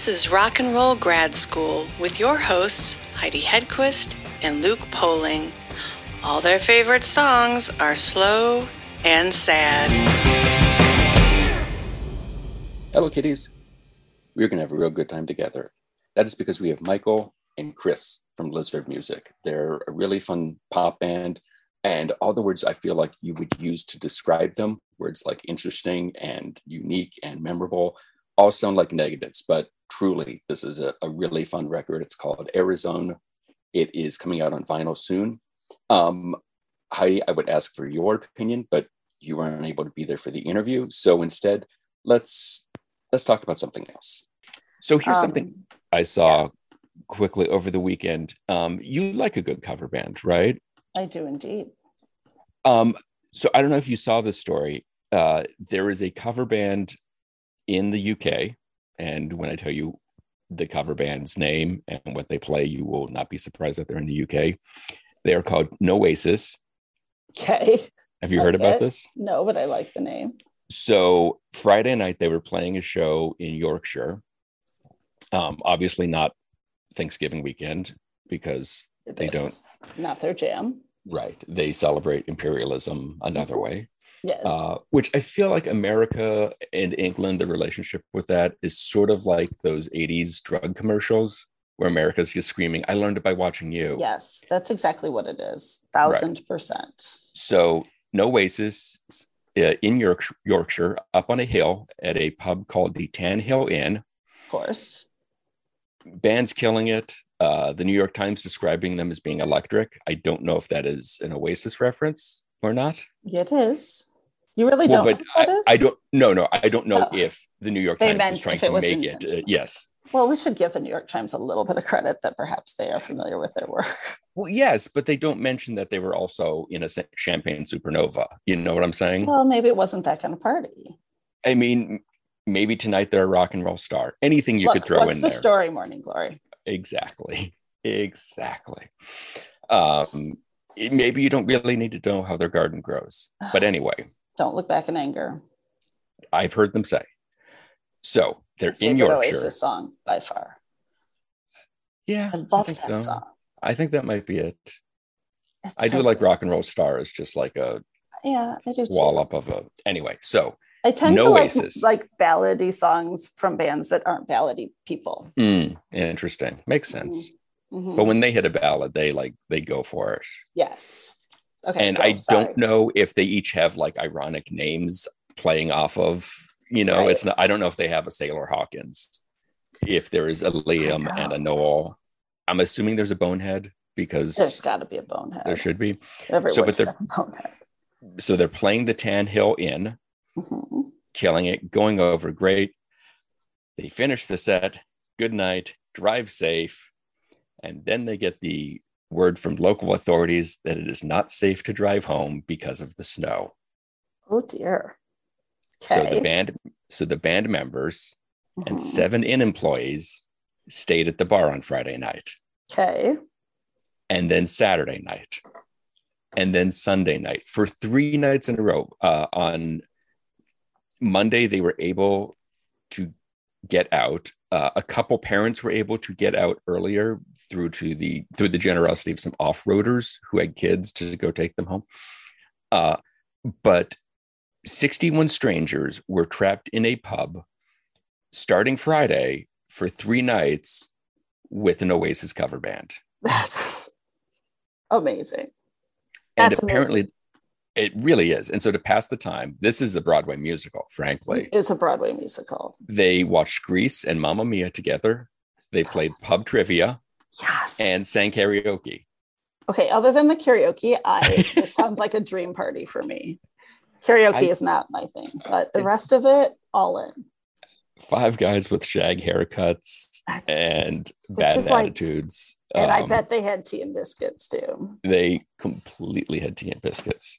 This is Rock and Roll Grad School with your hosts, Heidi Hedquist and Luke Poling. All their favorite songs are slow and sad. Hello, kitties. We're going to have a real good time together. That is because we have Michael and Chris from Lizard Music. They're a really fun pop band. And all the words I feel like you would use to describe them, words like interesting and unique and memorable, all sound like negatives. But truly, this is a, a really fun record. It's called Arizona. It is coming out on vinyl soon. Um, Heidi, I would ask for your opinion, but you were unable to be there for the interview. So instead, let's let's talk about something else. So here's um, something I saw yeah. quickly over the weekend. Um, you like a good cover band, right? I do indeed. Um, so I don't know if you saw this story. Uh, there is a cover band in the UK, and when I tell you the cover band's name and what they play, you will not be surprised that they're in the UK. They are called Noasis. Okay. Have you heard about this? No, but I like the name. So Friday night they were playing a show in Yorkshire. Um, obviously not Thanksgiving weekend because they don't not their jam. Right. They celebrate imperialism another way. Yes. Uh, which I feel like America and England, the relationship with that is sort of like those 80s drug commercials where America's just screaming, I learned it by watching you. Yes, that's exactly what it is. Thousand right. percent. So, Noasis uh, in York- Yorkshire, up on a hill at a pub called the Tan Hill Inn. Of course. Band's killing it. Uh, the New York Times describing them as being electric. I don't know if that is an Oasis reference or not. It is. You really well, don't. But I, I, don't. No, no, I don't know oh. if the New York Times is trying to make it. Uh, yes. Well, we should give the New York Times a little bit of credit that perhaps they are familiar with their work. Well, yes, but they don't mention that they were also in a champagne supernova. You know what I'm saying? Well, maybe it wasn't that kind of party. I mean, maybe tonight they're a rock and roll star. Anything you Look, could throw what's in the there. story, Morning Glory? Exactly. Exactly. Um, maybe you don't really need to know how their garden grows. But anyway, don't look back in anger. I've heard them say. So they're in Yorkshire. Oasis song by far. Yeah, I love I that so. song. I think that might be it. It's I so do like good. rock and roll star stars, just like a yeah, I do wall up of a anyway. So I tend no to like like ballady songs from bands that aren't ballady people. Mm, interesting, makes sense. Mm-hmm. mm-hmm. But when they hit a ballad, they like they go for it. Yes. Okay. And go, I sorry. don't know if they each have like ironic names playing off of you know, right. it's not. I don't know if they have a Sailor Hawkins. If there is a Liam and a Noel, I'm assuming there's a Bonehead because there's got to be a Bonehead. There should be. Everyone so, but they're bonehead. So they're playing the Tan Hill Inn, mm-hmm. killing it, going over great. They finish the set. Good night. Drive safe, and then they get the word from local authorities that it is not safe to drive home because of the snow. Oh dear. Okay. So the band, so the band members mm-hmm. and seven inn employees stayed at the bar on Friday night. Okay. And then Saturday night. And then Sunday night for three nights in a row. Uh, on Monday, they were able to get out. Uh, a couple parents were able to get out earlier through to the through the generosity of some off-roaders who had kids to go take them home. Uh, but 61 strangers were trapped in a pub starting Friday for three nights with an Oasis cover band. That's amazing. And That's apparently, amazing. It really is. And so to pass the time, this is a Broadway musical, frankly. It's a Broadway musical. They watched Grease and Mamma Mia together. They played pub trivia. Yes. And sang karaoke. Okay, other than the karaoke, I this sounds like a dream party for me. Karaoke I, is not my thing, but the rest of it, all in. Five guys with shag haircuts That's, and bad attitudes. Like, and um, I bet they had tea and biscuits too. They completely had tea and biscuits.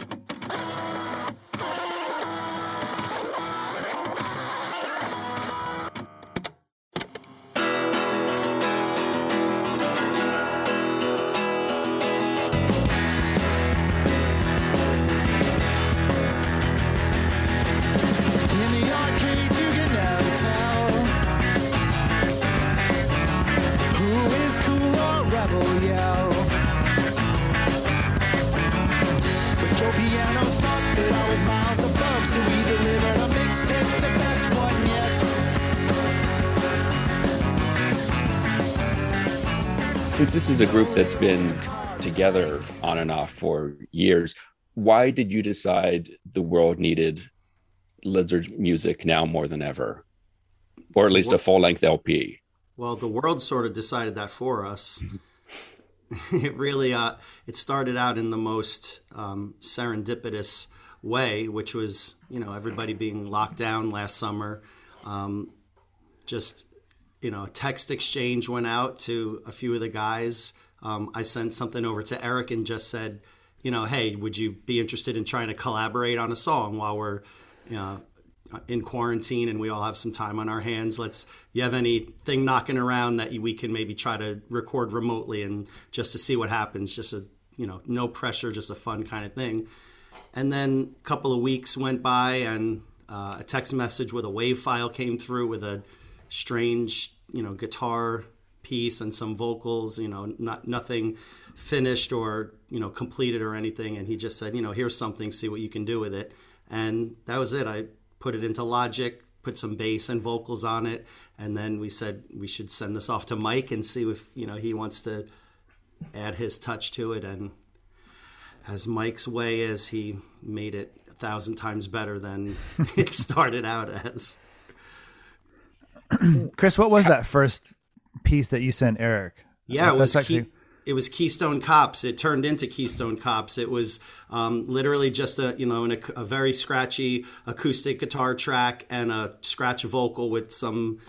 Since this is a group that's been together on and off for years, why did you decide the world needed Lizard music now more than ever? Or at least a full length LP? Well, the world sort of decided that for us. it really uh, it started out in the most um, serendipitous way, which was you know everybody being locked down last summer. Um, just you know, a text exchange went out to a few of the guys. Um, I sent something over to Eric and just said, you know, hey, would you be interested in trying to collaborate on a song while we're, you know, in quarantine and we all have some time on our hands. Let's, you have anything knocking around that we can maybe try to record remotely and just to see what happens. Just a, you know, no pressure, just a fun kind of thing. And then a couple of weeks went by and uh, a text message with a wave file came through with a strange, you know, guitar piece and some vocals, you know, not nothing finished or, you know, completed or anything. And he just said, you know, here's something, see what you can do with it. And that was it. I put it into Logic, put some bass and vocals on it, and then we said we should send this off to Mike and see if, you know, he wants to add his touch to it. And as Mike's way is, he made it a thousand times better than it started out as. Chris, what was that first piece that you sent Eric? Yeah, it was actually. It was Keystone Cops. It turned into Keystone Cops. It was um, literally just a you know a, a, very scratchy acoustic guitar track and a scratch vocal with some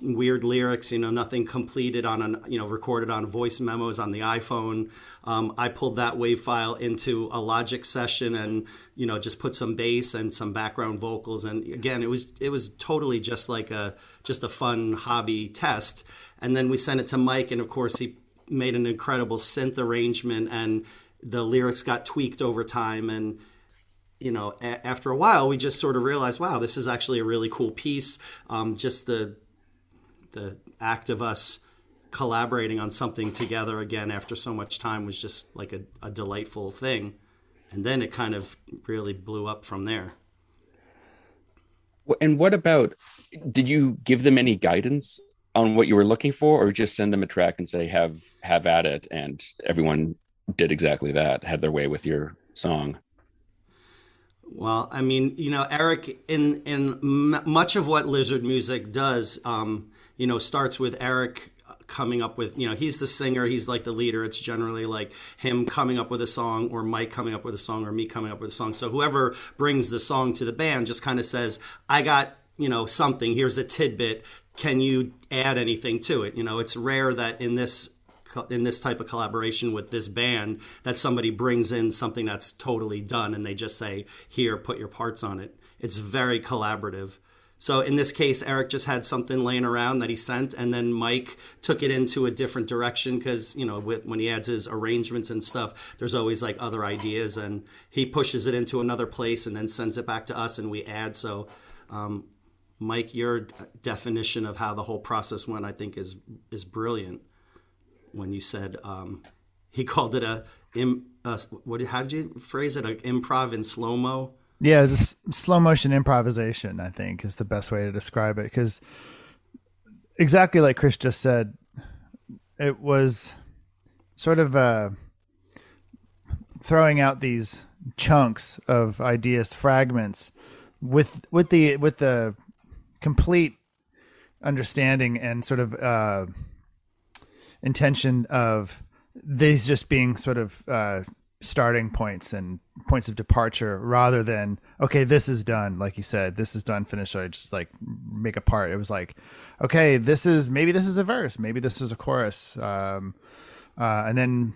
weird lyrics. You know, nothing completed on an you know recorded on voice memos on the iPhone. Um, I pulled that wave file into a Logic session and you know just put some bass and some background vocals. And again, it was it was totally just like a just a fun hobby test. And then we sent it to Mike, and of course he made an incredible synth arrangement and the lyrics got tweaked over time and you know a- after a while we just sort of realized wow this is actually a really cool piece. Um, just the the act of us collaborating on something together again after so much time was just like a, a delightful thing. And then it kind of really blew up from there. And what about did you give them any guidance on what you were looking for or just send them a track and say have have at it and everyone did exactly that had their way with your song? Well i mean you know eric in in much of what lizard music does um, you know starts with eric coming up with you know he's the singer he's like the leader. It's generally like him coming up with a song or mike coming up with a song or me coming up with a song. So whoever brings the song to the band just kind of says i got you know something. Here's a tidbit can you add anything to it? You know, it's rare that in this in this type of collaboration with this band that somebody brings in something that's totally done and they just say, "Here, put your parts on it." It's very collaborative. So in this case, Eric just had something laying around that he sent, and then Mike took it into a different direction because you know with, when he adds his arrangements and stuff, there's always like other ideas, and he pushes it into another place and then sends it back to us, and we add. So um, Mike, your definition of how the whole process went, I think, is is brilliant. When you said um, he called it a, a, what? How did you phrase it? An improv in slow mo. Yeah, it's slow motion improvisation. I think is the best way to describe it because exactly like Chris just said, it was sort of uh, throwing out these chunks of ideas, fragments with with the with the complete understanding and sort of uh, intention of these just being sort of uh, starting points and points of departure rather than okay this is done like you said this is done finished i just like make a part. It was like okay this is maybe this is a verse maybe this is a chorus um, uh, and then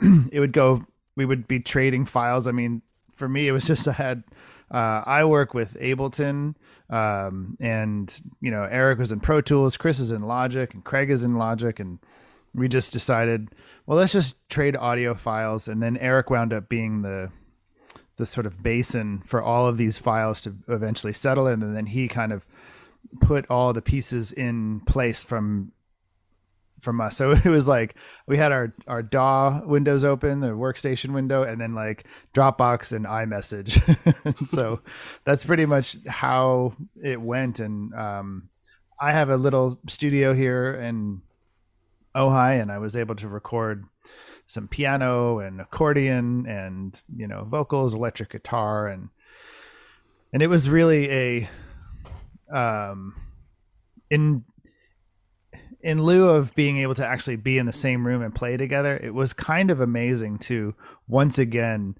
it would go we would be trading files. I mean for me it was just i had uh, I work with Ableton, um, and you know Eric was in Pro Tools, Chris is in Logic, and Craig is in Logic, and we just decided, well, let's just trade audio files, and then Eric wound up being the the sort of basin for all of these files to eventually settle in, and then he kind of put all the pieces in place from from us. So it was like we had our our DAW windows open, the workstation window, and then like Dropbox and iMessage. so that's pretty much how it went. And um, I have a little studio here, in Ojai, and I was able to record some piano and accordion and you know vocals, electric guitar, and and it was really a um in in lieu of being able to actually be in the same room and play together, it was kind of amazing to once again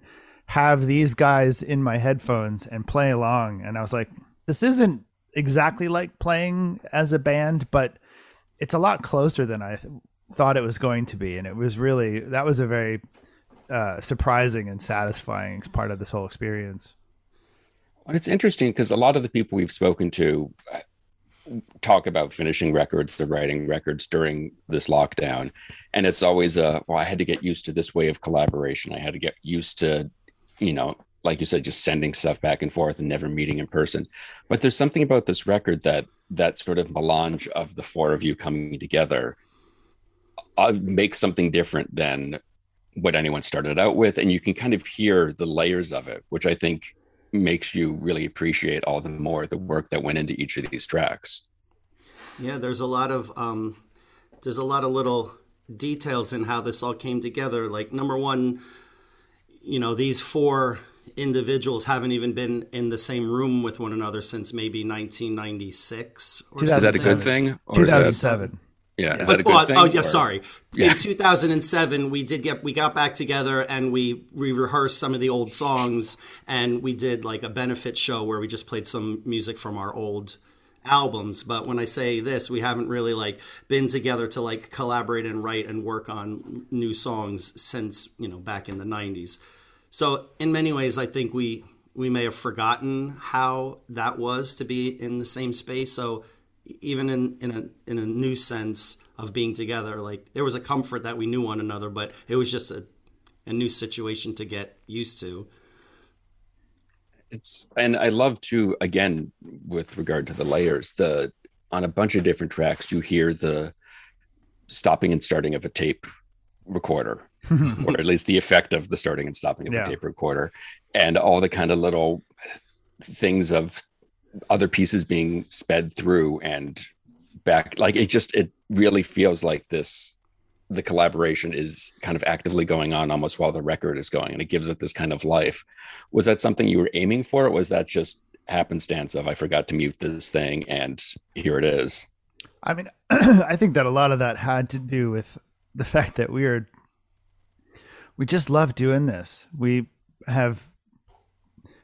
have these guys in my headphones and play along. And I was like, this isn't exactly like playing as a band, but it's a lot closer than I th- thought it was going to be. And it was really, that was a very uh, surprising and satisfying part of this whole experience. Well, it's interesting because a lot of the people we've spoken to talk about finishing records, the writing records during this lockdown. And it's always a, well, I had to get used to this way of collaboration. I had to get used to, you know, like you said, just sending stuff back and forth and never meeting in person. But there's something about this record that that sort of melange of the four of you coming together uh, makes something different than what anyone started out with. And you can kind of hear the layers of it, which I think makes you really appreciate all the more the work that went into each of these tracks. Yeah, there's a lot of um, there's a lot of little details in how this all came together. Like number one, you know, these four individuals haven't even been in the same room with one another since maybe 1996. Or is that a good thing? 2007. Yeah, is that a good oh, thing? Oh, yeah, or? sorry. Yeah. In 2007, we did get we got back together and we we rehearsed some of the old songs and we did like a benefit show where we just played some music from our old albums. But when I say this, we haven't really like been together to like collaborate and write and work on new songs since you know back in the 90s. So in many ways, I think we we may have forgotten how that was to be in the same space. So even in in a in a new sense of being together like there was a comfort that we knew one another but it was just a, a new situation to get used to it's and i love to again with regard to the layers the on a bunch of different tracks you hear the stopping and starting of a tape recorder or at least the effect of the starting and stopping of yeah. the tape recorder and all the kind of little things of other pieces being sped through and back like it just it really feels like this the collaboration is kind of actively going on almost while the record is going and it gives it this kind of life. Was that something you were aiming for or was that just happenstance of i forgot to mute this thing and here it is i mean i think that a lot of that had to do with the fact that we are we just love doing this. We have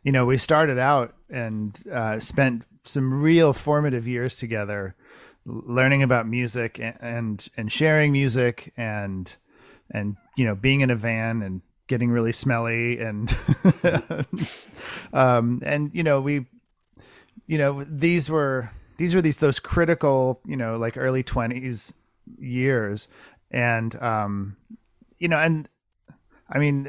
you know, we started out and uh, spent some real formative years together, learning about music and, and and sharing music and and you know being in a van and getting really smelly and um, and you know we you know these were these were these those critical you know like early 20s years. And um you know and i mean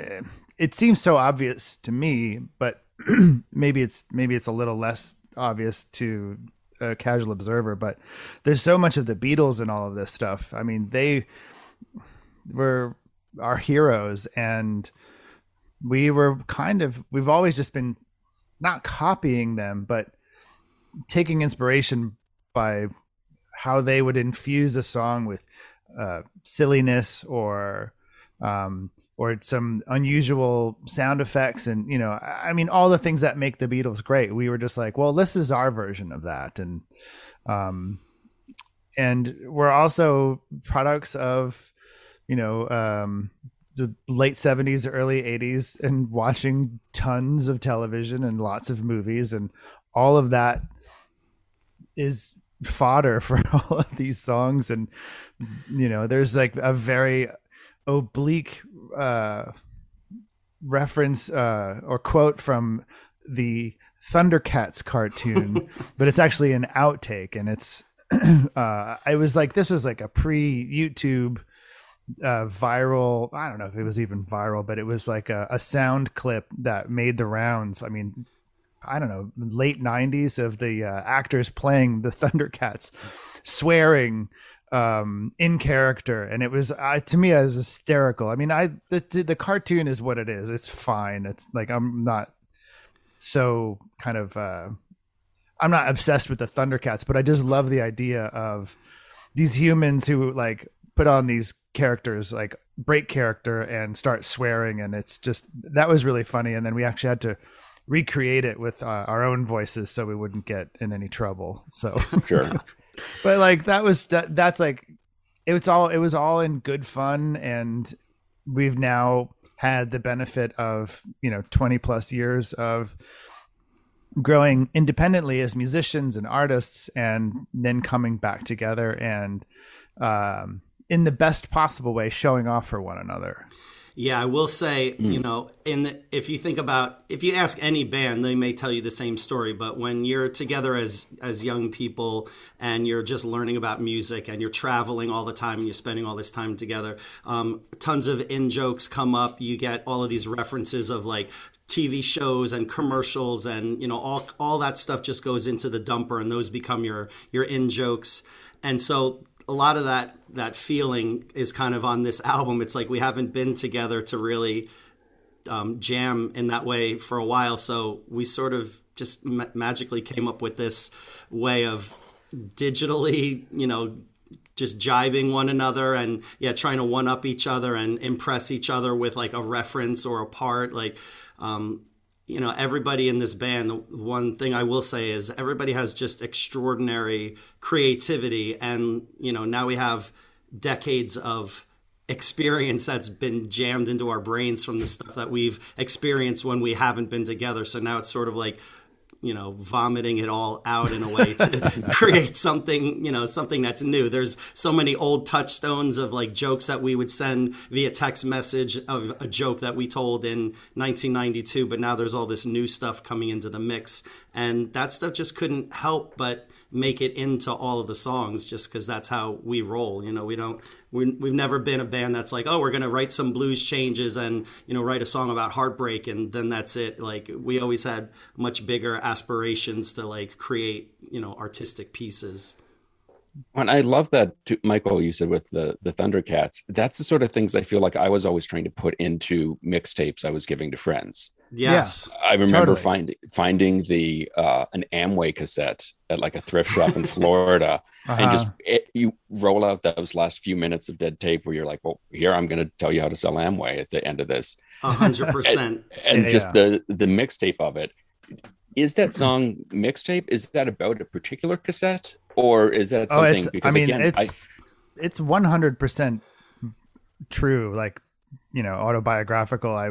it seems so obvious to me but maybe it's maybe it's a little less obvious to a casual observer, but there's so much of the Beatles and all of this stuff. I mean, they were our heroes, and we were kind of we've always just been not copying them, but taking inspiration by how they would infuse a song with uh, silliness or um, or some unusual sound effects. And you know i mean all the things that make the beatles great we were just like well this is our version of that. And um and we're also products of you know um the late 70s early 80s and watching tons of television and lots of movies. And all of that is fodder for all of these songs. And you know there's like a very oblique uh, reference uh, or quote from the Thundercats cartoon, but it's actually an outtake, and it's uh, I was like this was like a pre YouTube uh, viral. I don't know if it was even viral, but it was like a, a sound clip that made the rounds. I mean, I don't know, late '90s of the uh, actors playing the Thundercats swearing um in character and it was uh, to me it was hysterical. I mean i the, the cartoon is what it is. It's fine. It's like i'm not so kind of uh i'm not obsessed with the thundercats but i just love the idea of these humans who like put on these characters like break character and start swearing and it's just that was really funny. And then we actually had to recreate it with uh, our own voices so we wouldn't get in any trouble. So Sure. But like that was that, that's like it was all it was all in good fun and we've now had the benefit of you know 20 plus years of growing independently as musicians and artists and then coming back together and um, in the best possible way showing off for one another Yeah, I will say, Hmm. you know, in the, if you think about if you ask any band, they may tell you the same story. But when you're together as as young people and you're just learning about music and you're traveling all the time and you're spending all this time together, um, tons of in jokes come up. You get all of these references of like TV shows and commercials and you know all all that stuff just goes into the dumper and those become your your in jokes. And so a lot of that that feeling is kind of on this album. It's like we haven't been together to really um, jam in that way for a while, so we sort of just ma- magically came up with this way of digitally, you know, just jibing one another and yeah, trying to one up each other and impress each other with like a reference or a part. Like, um, you know, everybody in this band, the one thing I will say is everybody has just extraordinary creativity. And, you know, now we have decades of experience that's been jammed into our brains from the stuff that we've experienced when we haven't been together. So now it's sort of like, you know, vomiting it all out in a way to create something, you know, something that's new. There's so many old touchstones of like jokes that we would send via text message of a joke that we told in 1992, but now there's all this new stuff coming into the mix. And that stuff just couldn't help but make it into all of the songs just because that's how we roll. You know, we don't, we, we've never been a band that's like, oh, we're going to write some blues changes and, you know, write a song about heartbreak and then that's it. Like, we always had much bigger aspirations to like create, you know, artistic pieces. And I love that, too, Michael. You said with the the Thundercats. That's the sort of things I feel like I was always trying to put into mixtapes I was giving to friends. Yes. I remember Totally. finding finding the uh, an Amway cassette at like a thrift shop in Florida, and Uh-huh. just it, you roll out those last few minutes of dead tape where you're like, "Well, here I'm going to tell you how to sell Amway at the end of this," hundred percent. and Yeah, just yeah. the the mixtape of it. Is that song mixtape? Is that about a particular cassette, or is that oh something? i mean again, it's I, it's 100% true like you know autobiographical i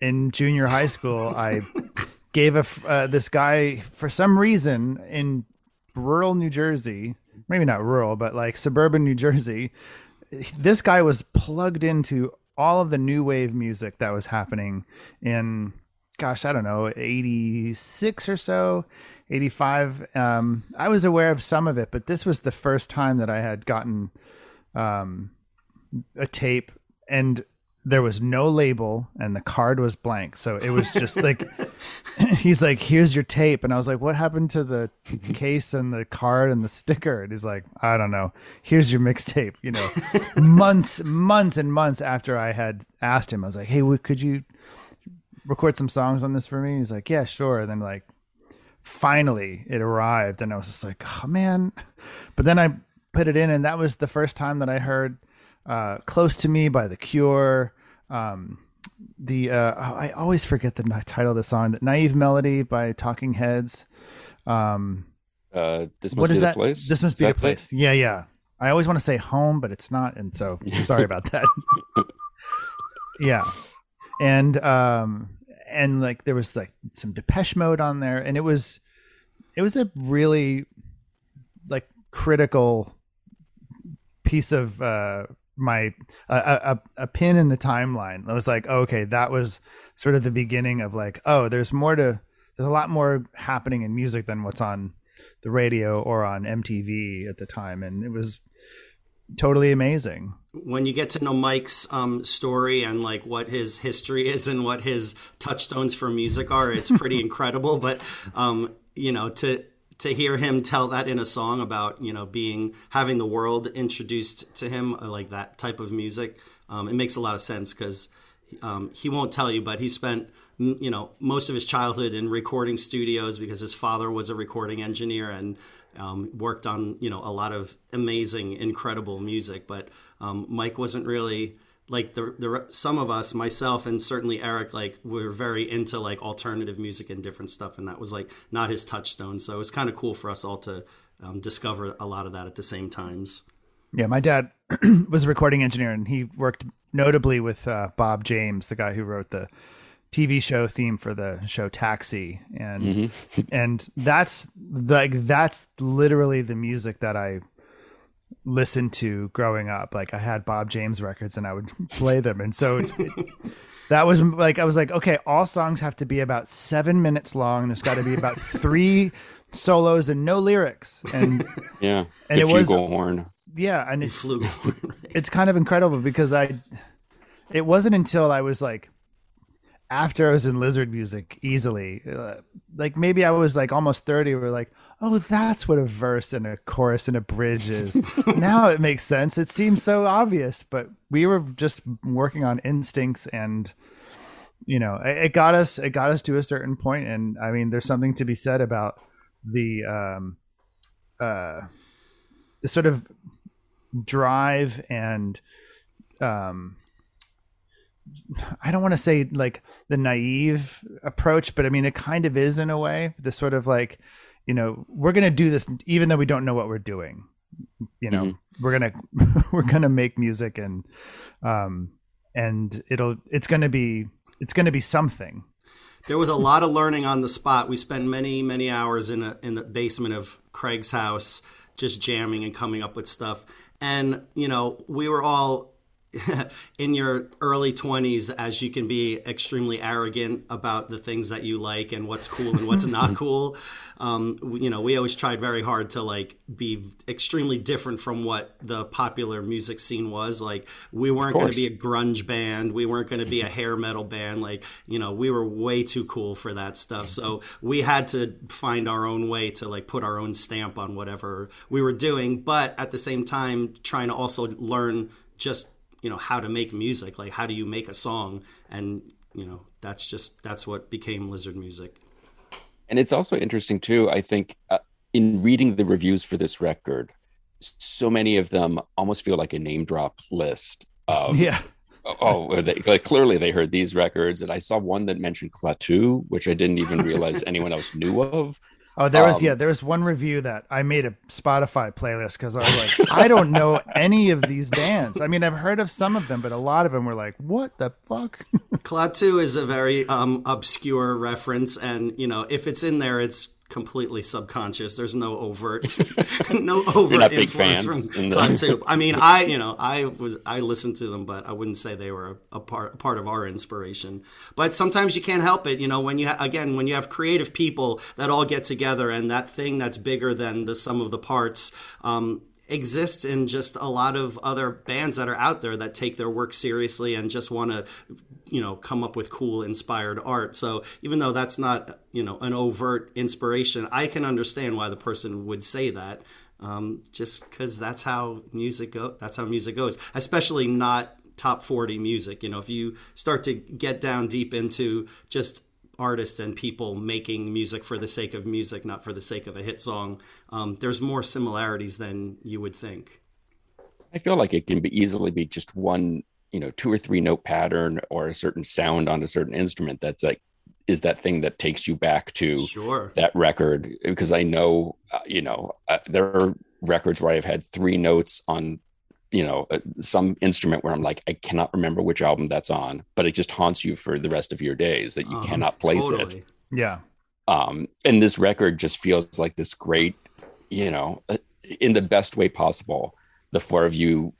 in junior high school i gave a uh, this guy for some reason in rural new jersey maybe not rural but like suburban new jersey this guy was plugged into all of the new wave music that was happening in gosh i don't know 86 or so 85 um i was aware of some of it but this was the first time that i had gotten um a tape. And there was no label and the card was blank. So it was just like he's like here's your tape. And i was like what happened to the case and the card and the sticker? And he's like i don't know. Here's your mixtape you know. Months months and months after i had asked him i was like hey could you record some songs on this for me? He's like yeah sure. And then like finally it arrived and i was just like oh man. But then i put it in and that was the first time that i heard uh, close to me by the cure um, the uh, oh, i always forget the title of the song the naive melody by talking heads. Um, uh, this must what be is that? Place. this must Is be the place. Yeah yeah. I always want to say home but it's not and so i'm sorry about that. Yeah. And um and like there was like some depeche mode on there and it was it was a really like critical piece of uh my a, a a pin in the timeline. I was like okay that was sort of the beginning of like oh there's more to there's a lot more happening in music than what's on the radio or on mtv at the time. And it was totally amazing. When you get to know Mike's um, story and like what his history is and what his touchstones for music are, it's pretty incredible. But um, you know, to to hear him tell that in a song about you know being having the world introduced to him uh, like that type of music, um, it makes a lot of sense because um, he won't tell you, but he spent you know most of his childhood in recording studios because his father was a recording engineer and um, worked on you know a lot of amazing, incredible music. But um, Mike wasn't really like the, the some of us myself and certainly eric like were very into like alternative music and different stuff and that was like not his touchstone. So it was kind of cool for us all to um, discover a lot of that at the same times. Yeah my dad was a recording engineer and he worked notably with uh, bob james the guy who wrote the tv show theme for the show taxi. And mm-hmm. and that's like that's literally the music that i listened to growing up. Like I had Bob James records and I would play them. And so it, that was like, I was like, okay, all songs have to be about seven minutes long. There's got to be about three solos and no lyrics. And yeah, and it was horn. Yeah. And it's, it's kind of incredible because I, it wasn't until I was like, after I was in lizard music easily, uh, like maybe I was like almost 30, we're like, oh, that's what a verse and a chorus and a bridge is. now it makes sense. It seems so obvious, but we were just working on instincts and you know, it, it got us it got us to a certain point and I mean there's something to be said about the um uh the sort of drive and um I don't want to say like the naive approach, but I mean it kind of is in a way. The sort of like you know we're gonna do this even though we don't know what we're doing you know? Mm-hmm. we're gonna we're gonna make music and um and it'll it's gonna be it's gonna be something. There was a lot of learning on the spot. We spent many many hours in a in the basement of craig's house just jamming and coming up with stuff. And you know we were all in your early 20s as you can be extremely arrogant about the things that you like and what's cool and what's not cool. Um, you know we always tried very hard to like be extremely different from what the popular music scene was. Like we weren't going to be a grunge band. We weren't going to be a hair metal band. Like you know we were way too cool for that stuff. So we had to find our own way to like put our own stamp on whatever we were doing but at the same time trying to also learn just you know how to make music like how do you make a song? And you know that's just that's what became lizard music. And it's also interesting too i think uh, in reading the reviews for this record so many of them almost feel like a name drop list of yeah. oh they, like clearly they heard these records. And i saw one that mentioned klaatu which i didn't even realize anyone else knew of Oh, there was um, yeah, there was one review that I made a Spotify playlist because I was like, I don't know any of these bands. I mean, I've heard of some of them, but a lot of them were like, what the fuck? Klaatu is a very um, obscure reference, and you know, if it's in there, it's completely subconscious. There's no overt, no overt influence from the... I mean, I you know I was I listened to them, but I wouldn't say they were a, a part a part of our inspiration. But sometimes you can't help it. You know, when you ha- again when you have creative people that all get together and that thing that's bigger than the sum of the parts. Um, exists in just a lot of other bands that are out there that take their work seriously and just want to you know come up with cool inspired art. So even though that's not you know an overt inspiration i can understand why the person would say that um, just because that's how music go that's how music goes especially not top 40 music. You know if you start to get down deep into just artists and people making music for the sake of music not for the sake of a hit song um, there's more similarities than you would think. I feel like it can be easily be just one you know two or three note pattern or a certain sound on a certain instrument that's like is that thing that takes you back to sure. that record? Because i know uh, you know uh, there are records where i've had three notes on you know uh, some instrument where i'm like i cannot remember which album that's on but it just haunts you for the rest of your days that you um, cannot place totally. it yeah. Um and this record just feels like this great you know uh, in the best way possible. The four of you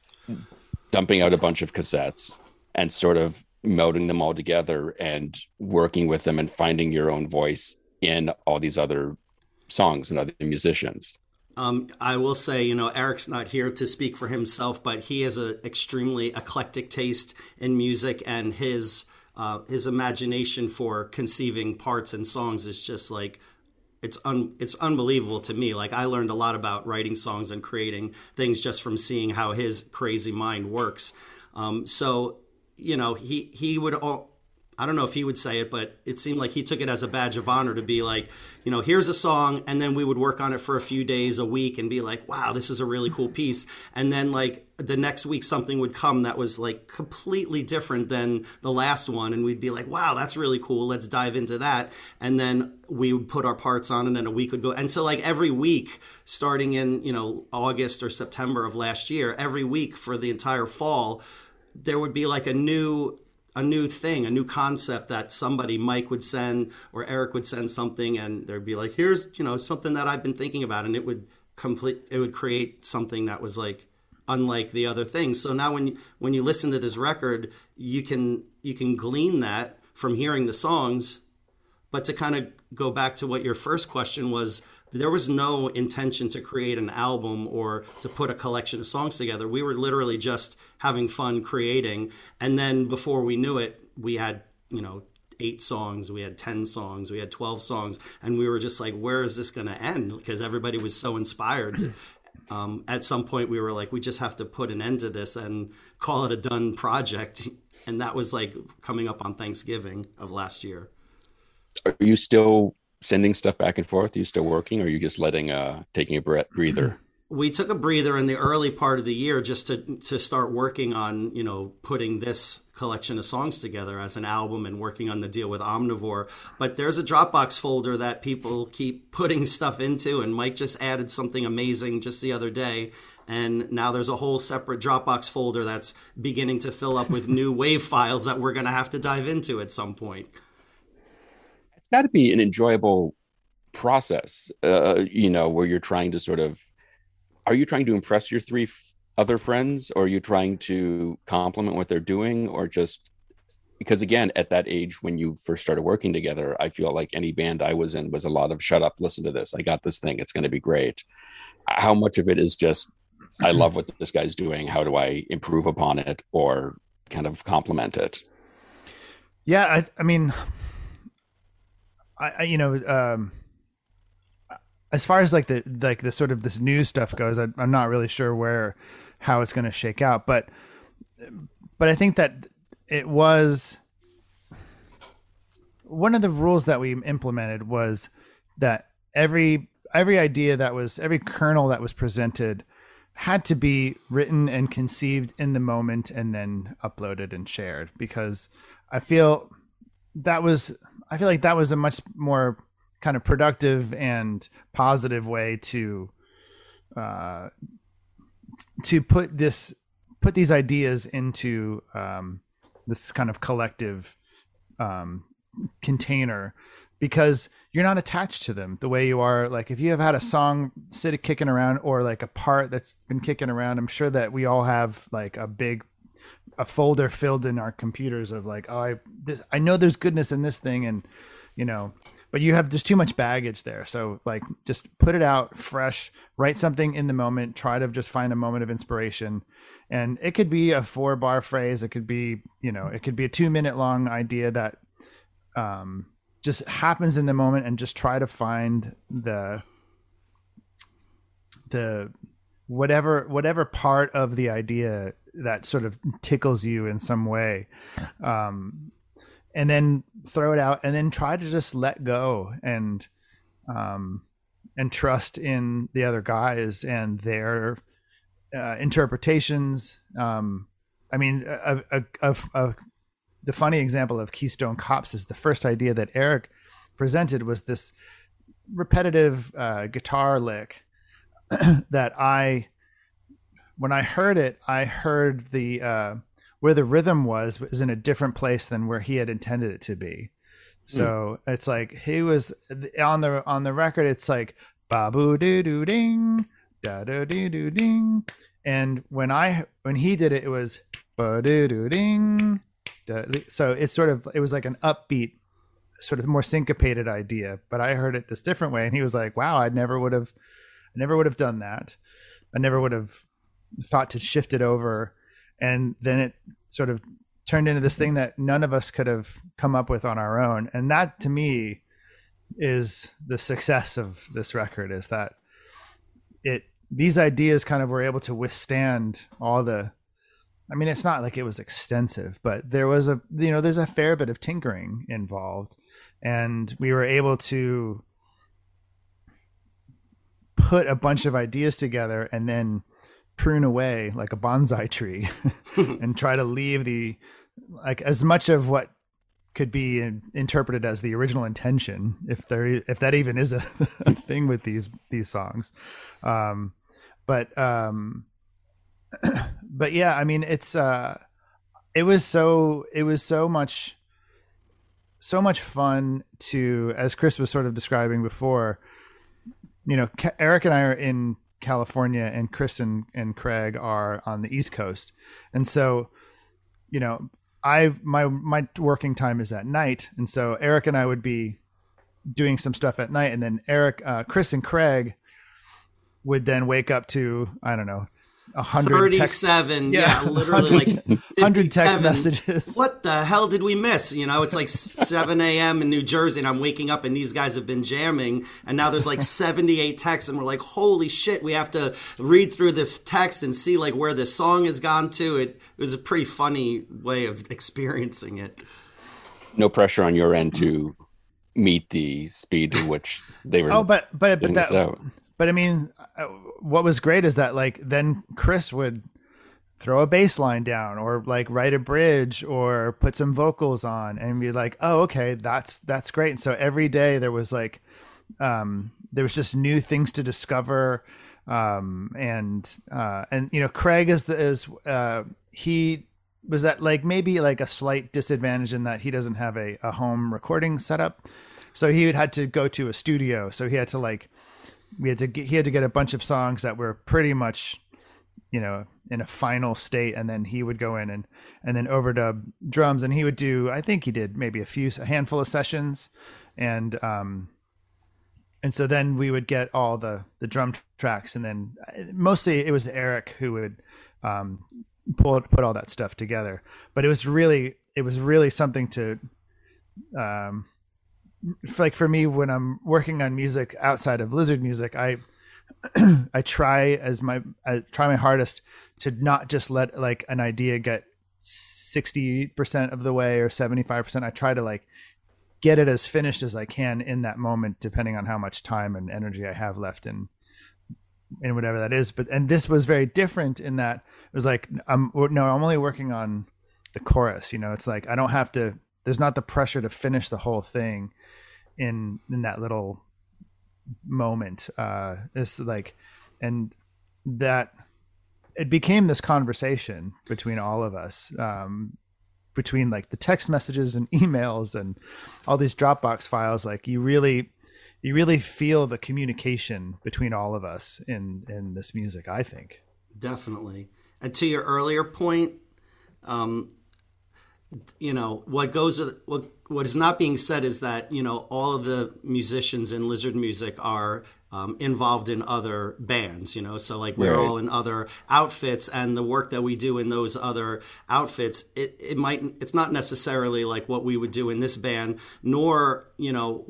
dumping out a bunch of cassettes and sort of melding them all together and working with them and finding your own voice in all these other songs and other musicians. Um, I will say, you know, Eric's not here to speak for himself, but he has an extremely eclectic taste in music, and his uh, his imagination for conceiving parts and songs is just like it's un, it's unbelievable to me. Like I learned a lot about writing songs and creating things just from seeing how his crazy mind works. Um, so you know, he he would all. I don't know if he would say it, but it seemed like he took it as a badge of honor to be like, you know, here's a song, and then we would work on it for a few days, a week, and be like, wow, this is a really cool piece. And then like the next week, something would come that was like completely different than the last one, and we'd be like, wow, that's really cool. Let's dive into that. And then we would put our parts on, and then a week would go. And so like every week, starting in you know August or September of last year, every week for the entire fall, there would be like a new a new thing, a new concept that somebody, Mike would send or Eric would send something and there'd be like, here's, you know, something that I've been thinking about. And it would complete, it would create something that was like, unlike the other things. So now when you, when you listen to this record, you can, you can glean that from hearing the songs, but to kind of go back to what your first question was, there was no intention to create an album or to put a collection of songs together. We were literally just having fun creating. And then before we knew it, we had, you know, eight songs, we had 10 songs, we had 12 songs. And we were just like, where is this going to end? Because everybody was so inspired. um, at some point, we were like, we just have to put an end to this and call it a done project. And that was like coming up on Thanksgiving of last year. Are you still sending stuff back and forth? Are you still working, or are you just letting uh taking a breather? We took a breather in the early part of the year just to to start working on you know putting this collection of songs together as an album and working on the deal with Omnivore. But there's a Dropbox folder that people keep putting stuff into, and Mike just added something amazing just the other day. And now there's a whole separate Dropbox folder that's beginning to fill up with new wave files that we're going to have to dive into at some point it's got to be an enjoyable process uh, you know where you're trying to sort of are you trying to impress your three f- other friends or are you trying to compliment what they're doing or just because again at that age when you first started working together i feel like any band i was in was a lot of shut up listen to this i got this thing it's going to be great. How much of it is just i love what this guy's doing how do i improve upon it or kind of compliment it? Yeah i, I mean I, I you know, um, as far as like the like the sort of this new stuff goes, I, I'm not really sure where how it's going to shake out, but but I think that it was one of the rules that we implemented was that every every idea that was every kernel that was presented had to be written and conceived in the moment and then uploaded and shared because I feel that was I feel like that was a much more kind of productive and positive way to uh, to put this put these ideas into um, this kind of collective um, container because you're not attached to them the way you are. Like if you have had a song sit kicking around or like a part that's been kicking around i'm sure that we all have like a big a folder filled in our computers of like, oh, I this I know there's goodness in this thing, and you know, but you have just too much baggage there. So like, just put it out fresh, write something in the moment, try to just find a moment of inspiration, and it could be a four bar phrase, it could be you know, it could be a two minute long idea that um just happens in the moment, and just try to find the the whatever whatever part of the idea that sort of tickles you in some way. Um, and then throw it out and then try to just let go and um, and trust in the other guys and their uh, interpretations. Um, i mean a, a, a, a, the funny example of keystone cops is the first idea that eric presented was this repetitive uh, guitar lick that i when I heard it, I heard the uh, where the rhythm was was in a different place than where he had intended it to be. So mm. it's like he was on the on the record. It's like babu doo doo ding da doo doo doo ding, and when I when he did it, it was ba doo doo ding. So it's sort of it was like an upbeat, sort of more syncopated idea. But I heard it this different way, and he was like, "Wow, I never would have, I never would have done that. I never would have thought to shift it over and then it sort of turned into this thing that none of us could have come up with on our own. And that to me is the success of this record is that it these ideas kind of were able to withstand all the I mean, it's not like it was extensive, but there was a you know there's a fair bit of tinkering involved, and we were able to put a bunch of ideas together and then prune away like a bonsai tree and try to leave the like as much of what could be interpreted as the original intention if there if that even is a, a thing with these these songs. Um but um but yeah i mean it's uh it was so it was so much so much fun to as chris was sort of describing before you know eric and i are in california and chris and, and craig are on the east coast and so you know i my my working time is at night and so eric and i would be doing some stuff at night and then eric uh, chris and craig would then wake up to I don't know. 137 yeah, yeah literally 100, like 100 text messages. What the hell did we miss? You know it's like 7 a.m in new jersey and i'm waking up and these guys have been jamming and now there's like 78 texts and we're like holy shit we have to read through this text and see like where this song has gone to. It, it was a pretty funny way of experiencing it. No pressure on your end to meet the speed at which they were oh but but but that but I mean, uh, what was great is that like then Chris would throw a bass line down or like write a bridge or put some vocals on and be like, "Oh, okay, that's that's great." And so every day there was like um there was just new things to discover um and uh and you know Craig is the is uh he was that like maybe like a slight disadvantage in that he doesn't have a, a home recording setup. So he had to go to a studio. So he had to like we had to get, he had to get a bunch of songs that were pretty much you know in a final state and then he would go in and and then overdub drums. And he would do i think he did maybe a few a handful of sessions. And um and so then we would get all the the drum tracks. And then uh, mostly it was eric who would um pull put all that stuff together. But it was really it was really something to um like for me when I'm working on music outside of Lizard music, I I try as my I try my hardest to not just let like an idea get 60% of the way or 75%. I try to like get it as finished as I can in that moment depending on how much time and energy I have left in in whatever that is. But and this was very different in that it was like I'm no, I'm only working on the chorus, you know. It's like I don't have to there's not the pressure to finish the whole thing in in that little moment uh like and that it became this conversation between all of us um between like the text messages and emails and all these dropbox files like you really you really feel the communication between all of us in in this music i think. Definitely. And to your earlier point um you know what goes what what is not being said is that you know all of the musicians in lizard music are um, involved in other bands you know so like we're right. all in other outfits and the work that we do in those other outfits it, it might it's not necessarily like what we would do in this band nor you know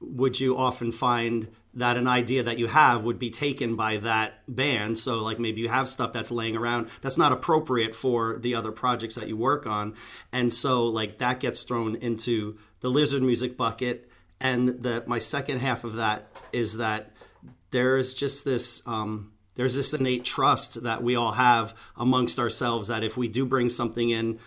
would you often find that an idea that you have would be taken by that band. So, like maybe you have stuff that's laying around that's not appropriate for the other projects that you work on. And so, like, that gets thrown into the lizard music bucket. And the, my second half of that is that there's just this. Um, there's this innate trust that we all have amongst ourselves that if we do bring something in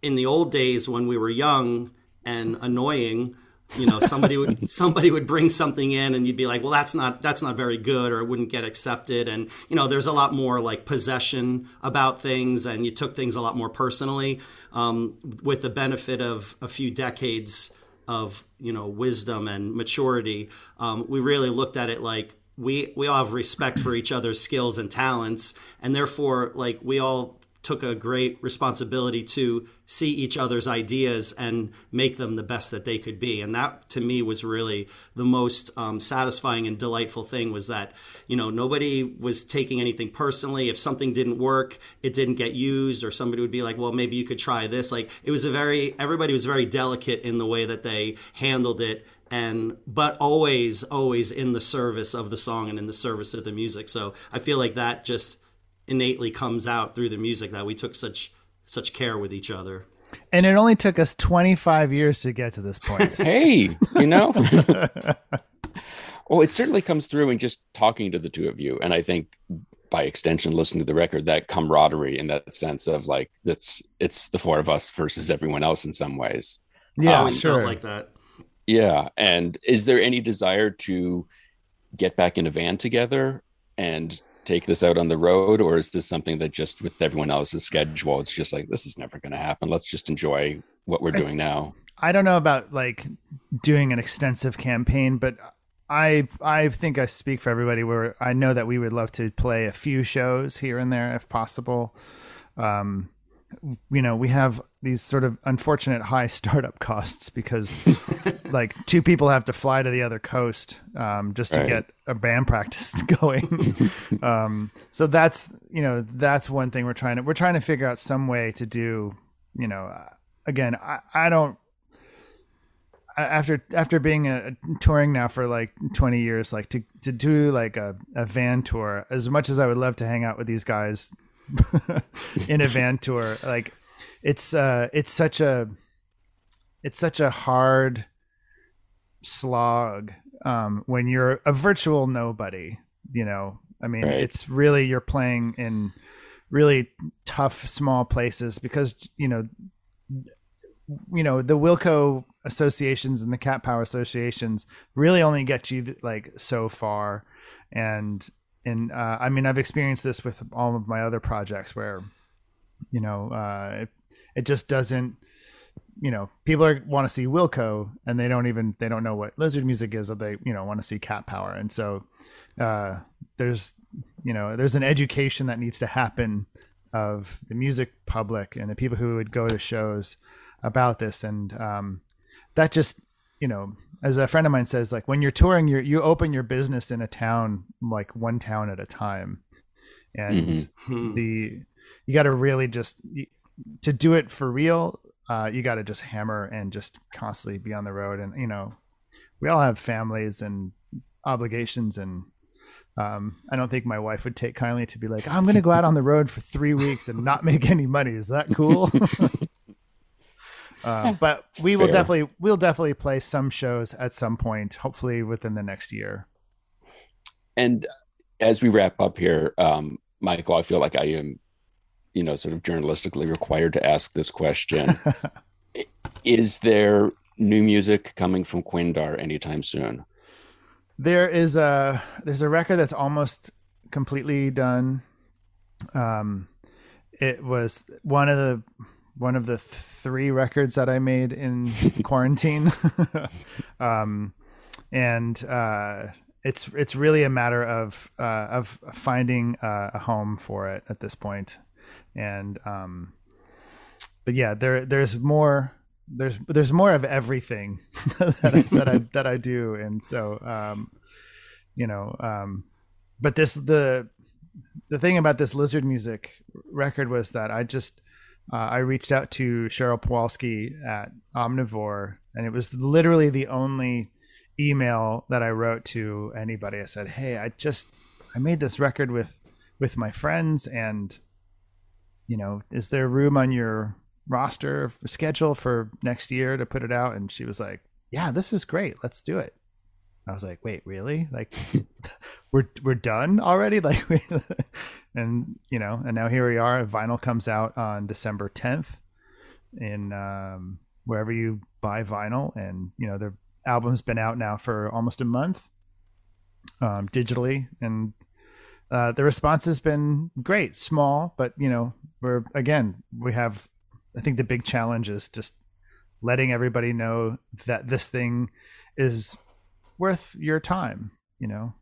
in the old days when we were young and annoying you know somebody would somebody would bring something in and you'd be like well that's not that's not very good or it wouldn't get accepted. And you know there's a lot more like possession about things and you took things a lot more personally um, with the benefit of a few decades of you know wisdom and maturity. Um, we really looked at it like we we all have respect for each other's skills and talents and therefore like we all took a great responsibility to see each other's ideas and make them the best that they could be. And that to me was really the most um, satisfying and delightful thing was that you know nobody was taking anything personally. If something didn't work it didn't get used or somebody would be like well maybe you could try this. Like it was a very everybody was very delicate in the way that they handled it and but always always in the service of the song and in the service of the music. So i feel like that just innately comes out through the music that we took such such care with each other. And it only took us 25 years to get to this point. hey, you know? well, it certainly comes through in just talking to the two of you. And I think by extension, listening to the record, that camaraderie in that sense of like, that's it's the four of us versus everyone else in some ways. Yeah, I always sure. felt like that. Yeah. And is there any desire to get back in a van together and take this out on the road? Or is this something that just with everyone else's schedule, it's just like, this is never going to happen. Let's just enjoy what we're doing now. I don't know about like doing an extensive campaign, but I I think I speak for everybody where I know that we would love to play a few shows here and there if possible. Um, you know, we have these sort of unfortunate high startup costs because like two people have to fly to the other coast um, just to Right. get a band practice going. um, so that's you know that's one thing we're trying to we're trying to figure out some way to do. You know, uh, again, I, I don't after after being a, touring now for like 20 years like to to do like a, a van tour as much as i would love to hang out with these guys in a van tour. Like it's uh it's such a it's such a hard slog um when you're a virtual nobody you know? I mean Right. it's really you're playing in really tough small places because you know you know the wilco associations and the cat power associations really only get you like so far. And and uh, i mean i've experienced this with all of my other projects where you know uh, it, it just doesn't you know people want to see wilco and they don't even they don't know what lizard music is or they you know want to see cat power. And so uh there's you know there's an education that needs to happen of the music public and the people who would go to shows about this. And um that just you know as a friend of mine says like when you're touring you you open your business in a town like one town at a time and Hmm. the you got to really just to do it for real uh you got to just hammer and just constantly be on the road and you know we all have families and obligations and um, I don't think my wife would take kindly to be like, I'm going to go out on the road for three weeks and not make any money. Is that cool? uh, but we will definitely, we'll definitely play some shows at some point, hopefully within the next year. And as we wrap up here, um, Michael, I feel like I am, you know, sort of journalistically required to ask this question. Is there new music coming from Quindar anytime soon? There is a there's a record that's almost completely done. Um, it was one of the one of the three records that I made in quarantine, um, and uh, it's it's really a matter of uh, of finding uh, a home for it at this point, and um, but yeah, there there's more there's there's more of everything that I, that I that I do, and so um, you know, um, but this the the thing about this lizard music record was that I just uh, I reached out to Cheryl Pawelski at Omnivore, and it was literally the only email that I wrote to anybody. I said, "Hey, I just I made this record with with my friends, and you know, is there room on your roster for schedule for next year to put it out?" And she was like, "Yeah, this is great. Let's do it." I was like, "Wait, really? Like, we're we're done already?" Like, and you know, and now here we are. Vinyl comes out on December 10th in um, wherever you buy vinyl, and you know the album's been out now for almost a month um, digitally, and uh, the response has been great. Small, but you know, we're again we have. I think the big challenge is just letting everybody know that this thing is worth your time. You know,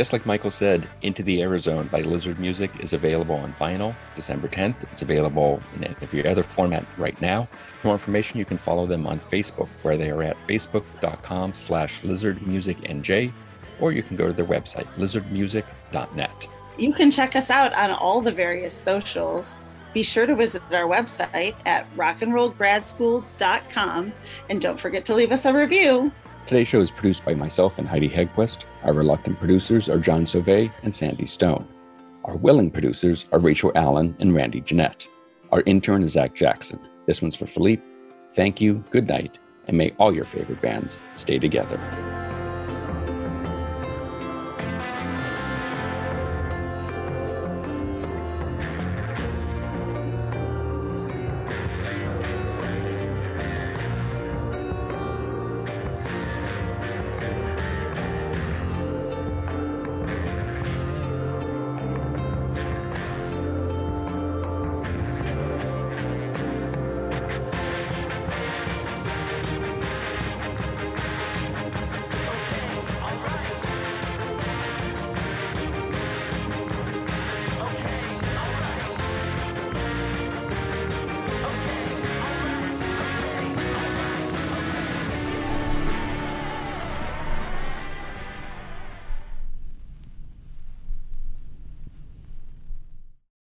Just like Michael said, Into the Arizona by Lizard Music is available on vinyl December 10th. It's available in every other format right now. For more information, you can follow them on Facebook, where they are at facebook.com slash lizardmusicnj, or you can go to their website, lizardmusic.net. You can check us out on all the various socials. Be sure to visit our website at rockandrollgradschool.com and don't forget to leave us a review. Today's show is produced by myself and Heidi Hegquist. Our reluctant producers are John Sauvé and Sandy Stone. Our willing producers are Rachel Allen and Randy Jeanette. Our intern is Zach Jackson. This one's for Philippe. Thank you, good night, and may all your favorite bands stay together.